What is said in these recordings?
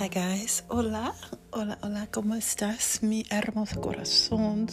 Hi guys, hola, hola, hola, ¿cómo estás? Mi hermoso corazón,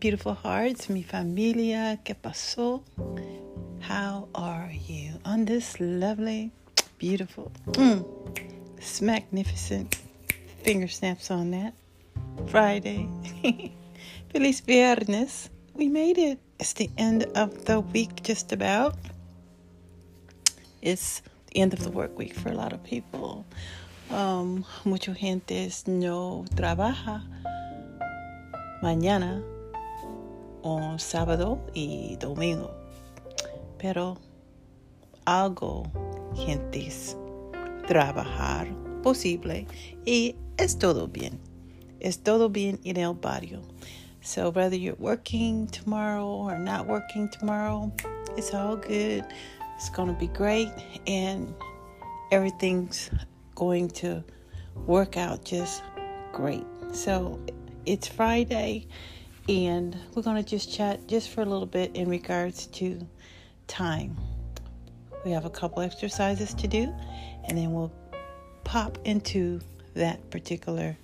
beautiful hearts, mi familia, ¿qué pasó? How are you on this lovely, beautiful, mm, magnificent finger snaps on that Friday? Feliz Viernes. We made it. It's the end of the week, just about. It's the end of the work week for a lot of people. Um, mucha gente no trabaja mañana o sábado y domingo, pero algo gentes trabajar posible y es todo bien. Es todo bien en el barrio. So whether you're working tomorrow or not working tomorrow, it's all good. It's going to be great and everything's going to work out just great. So it's Friday, and we're going to just chat just for a little bit in regards to time. We have a couple exercises to do, and then we'll pop into that particular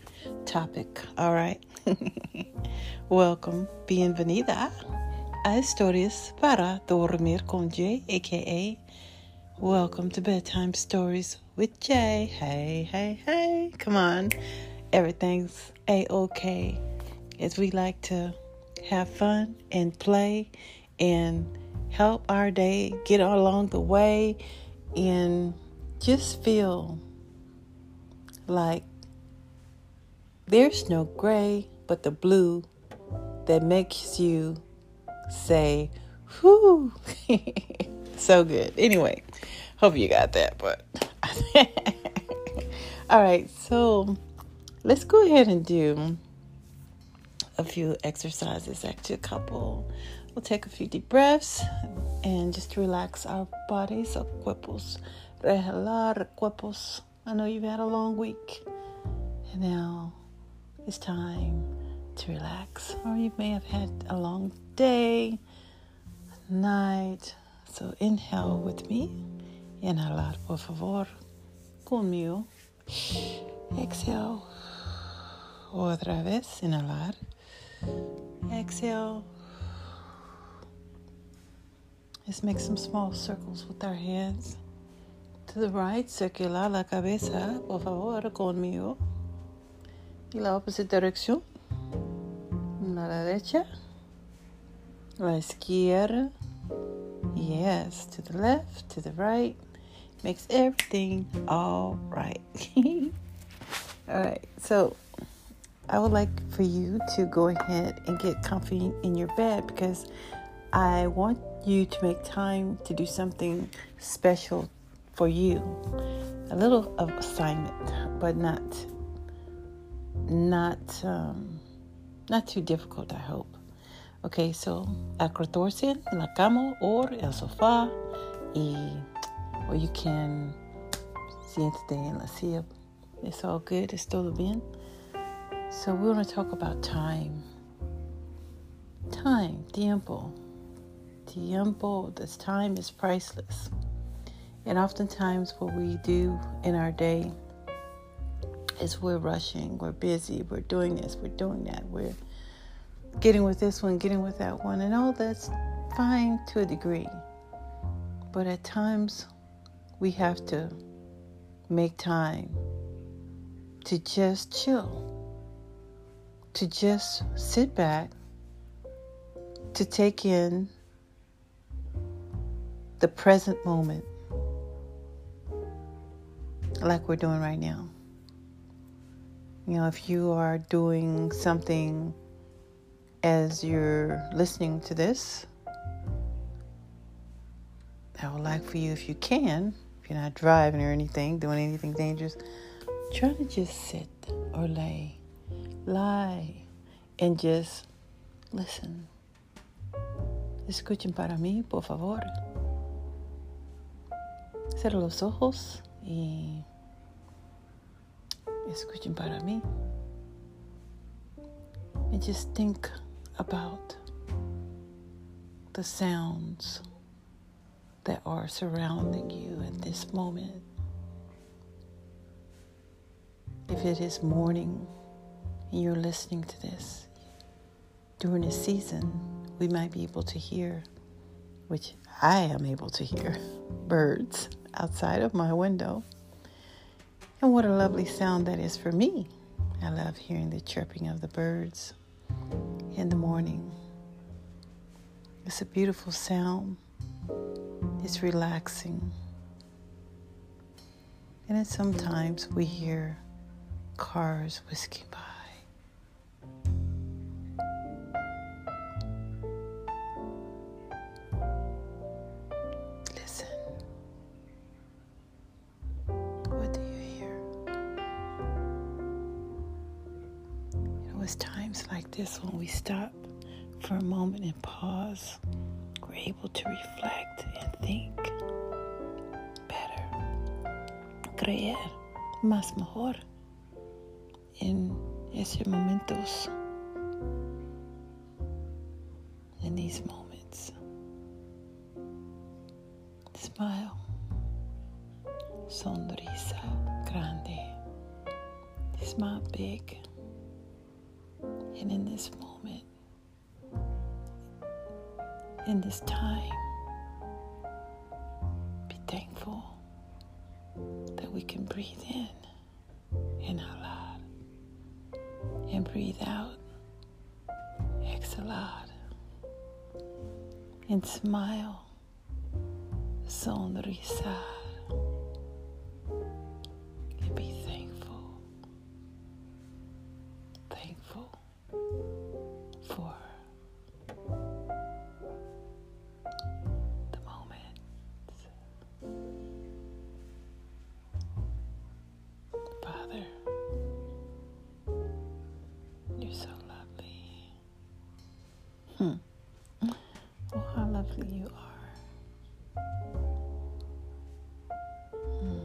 topic. All right. Welcome. Bienvenida a Historias para Dormir con Jay, aka Welcome to Bedtime Stories with Jay. Hey, hey, hey. Come on. Everything's a okay. As we like to have fun and play and help our day get along the way and just feel like there's no gray but the blue that makes you say, whoo. so good. Anyway, hope you got that, but all right, so let's go ahead and do a few exercises, actually, a couple. We'll take a few deep breaths and just relax our bodies, our cuerpos. Relajar cuerpos. I know you've had a long week, and now it's time to relax. Or you may have had a long day, night. So inhale with me. Inhalar, por favor, conmigo. Exhale. Otra vez, inhalar. Exhale. Let's make some small circles with our hands. To the right, circular la cabeza, por favor, conmigo. Y la opposite dirección. La derecha. La izquierda. Yes, to the left, to the right. Makes everything all right. all right, so I would like for you to go ahead and get comfy in your bed because I want you to make time to do something special for you. A little of assignment, but not not um, not too difficult. I hope. Okay, so acrotarse la cama o el sofá y or you can siéntate en la silla. It's all good. It's todo bien. So we want to talk about time. Time, tiempo. Tiempo, this time is priceless. And oftentimes what we do in our day is we're rushing, we're busy, we're doing this, we're doing that, we're getting with this one, getting with that one, and all that's fine to a degree. But at times, we have to make time to just chill, to just sit back, to take in the present moment, like we're doing right now. You know, if you are doing something as you're listening to this, I would like for you, if you can, you're not driving or anything, doing anything dangerous, try to just sit or lay, lie, and just listen. Escuchen para mí, por favor. Cierra los ojos y escuchen para mí. And just think about the sounds that are surrounding you at this moment. if it is morning and you're listening to this, during a season, we might be able to hear, which I am able to hear, birds outside of my window. And what a lovely sound that is for me. I love hearing the chirping of the birds in the morning. It's a beautiful sound. It's relaxing. And then sometimes we hear cars whisking by. Listen. What do you hear? It was times like this when we stop for a moment and pause. We're able to reflect and Creer más mejor en esos momentos, in these moments. Smile, sonrisa grande, smile big, and in this moment, in this time, we can breathe in and loud. And breathe out, exhale out, and smile, sonrisar, Hmm. Oh, how lovely you are. Hmm.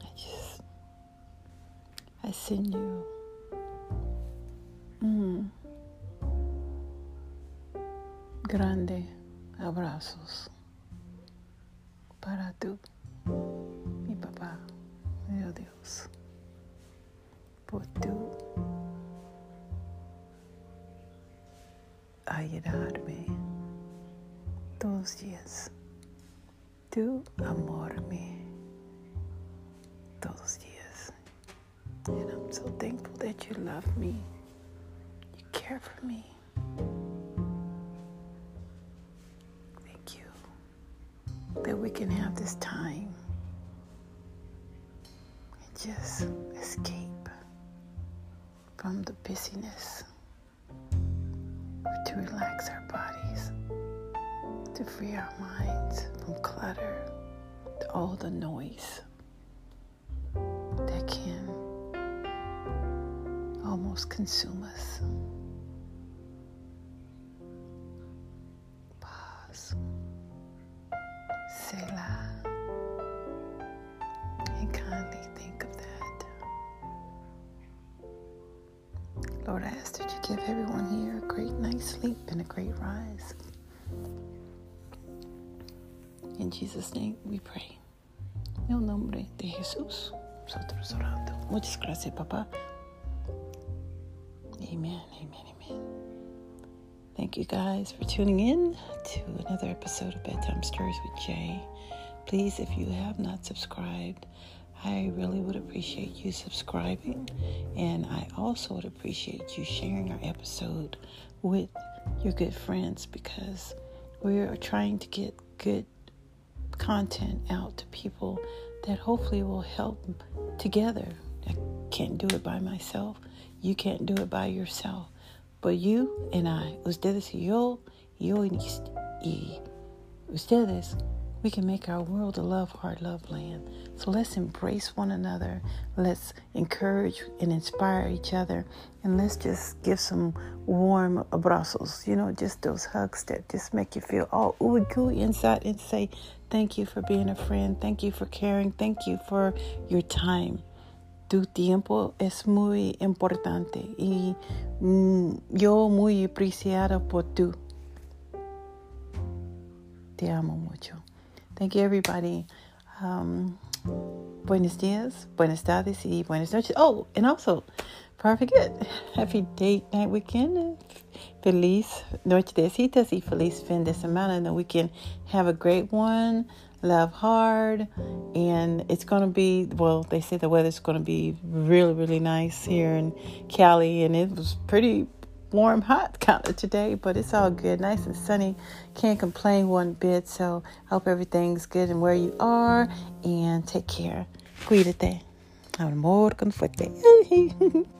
I just, I send you. Mm. Grande abrazos para tú, ayudarme todos los días, tú amorme todos los días. And I'm so thankful that you love me, you care for me. Thank you that we can have this time and just escape from the busyness, to relax our bodies, to free our minds from clutter, to all the noise that can almost consume us. Great sleep and a great rise. In Jesus' name we pray. En el nombre de Jesús, nosotros orando. Muchas gracias, papá. Amen, amen, amen. Thank you guys for tuning in to another episode of Bedtime Stories with Jay. Please, if you have not subscribed, I really would appreciate you subscribing. And I also would appreciate you sharing our episode with your good friends because we are trying to get good content out to people that hopefully will help together. I can't do it by myself. You can't do it by yourself. But you and I, ustedes y yo, yo y ustedes, we can make our world a love heart, love land. So let's embrace one another. Let's encourage and inspire each other. And let's just give some warm abrazos, you know, just those hugs that just make you feel all ooey gooey inside and say, Thank you for being a friend. Thank you for caring. Thank you for your time. Tu tiempo es muy importante y mm, yo muy apreciada por tú. Te amo mucho. Thank you, everybody. Um, buenos dias, buenas tardes, y buenas noches. Oh, and also, before I forget, happy date night weekend. Feliz noche de citas y feliz fin de semana. And we can have a great one. Love hard. And it's going to be, well, they say the weather's going to be really, really nice here in Cali. And it was pretty warm, hot kind of today, but it's all mm-hmm. good. Nice and sunny. Can't complain one bit. So hope everything's good and where you are. And take care. Cuídate. Amor con fuerte.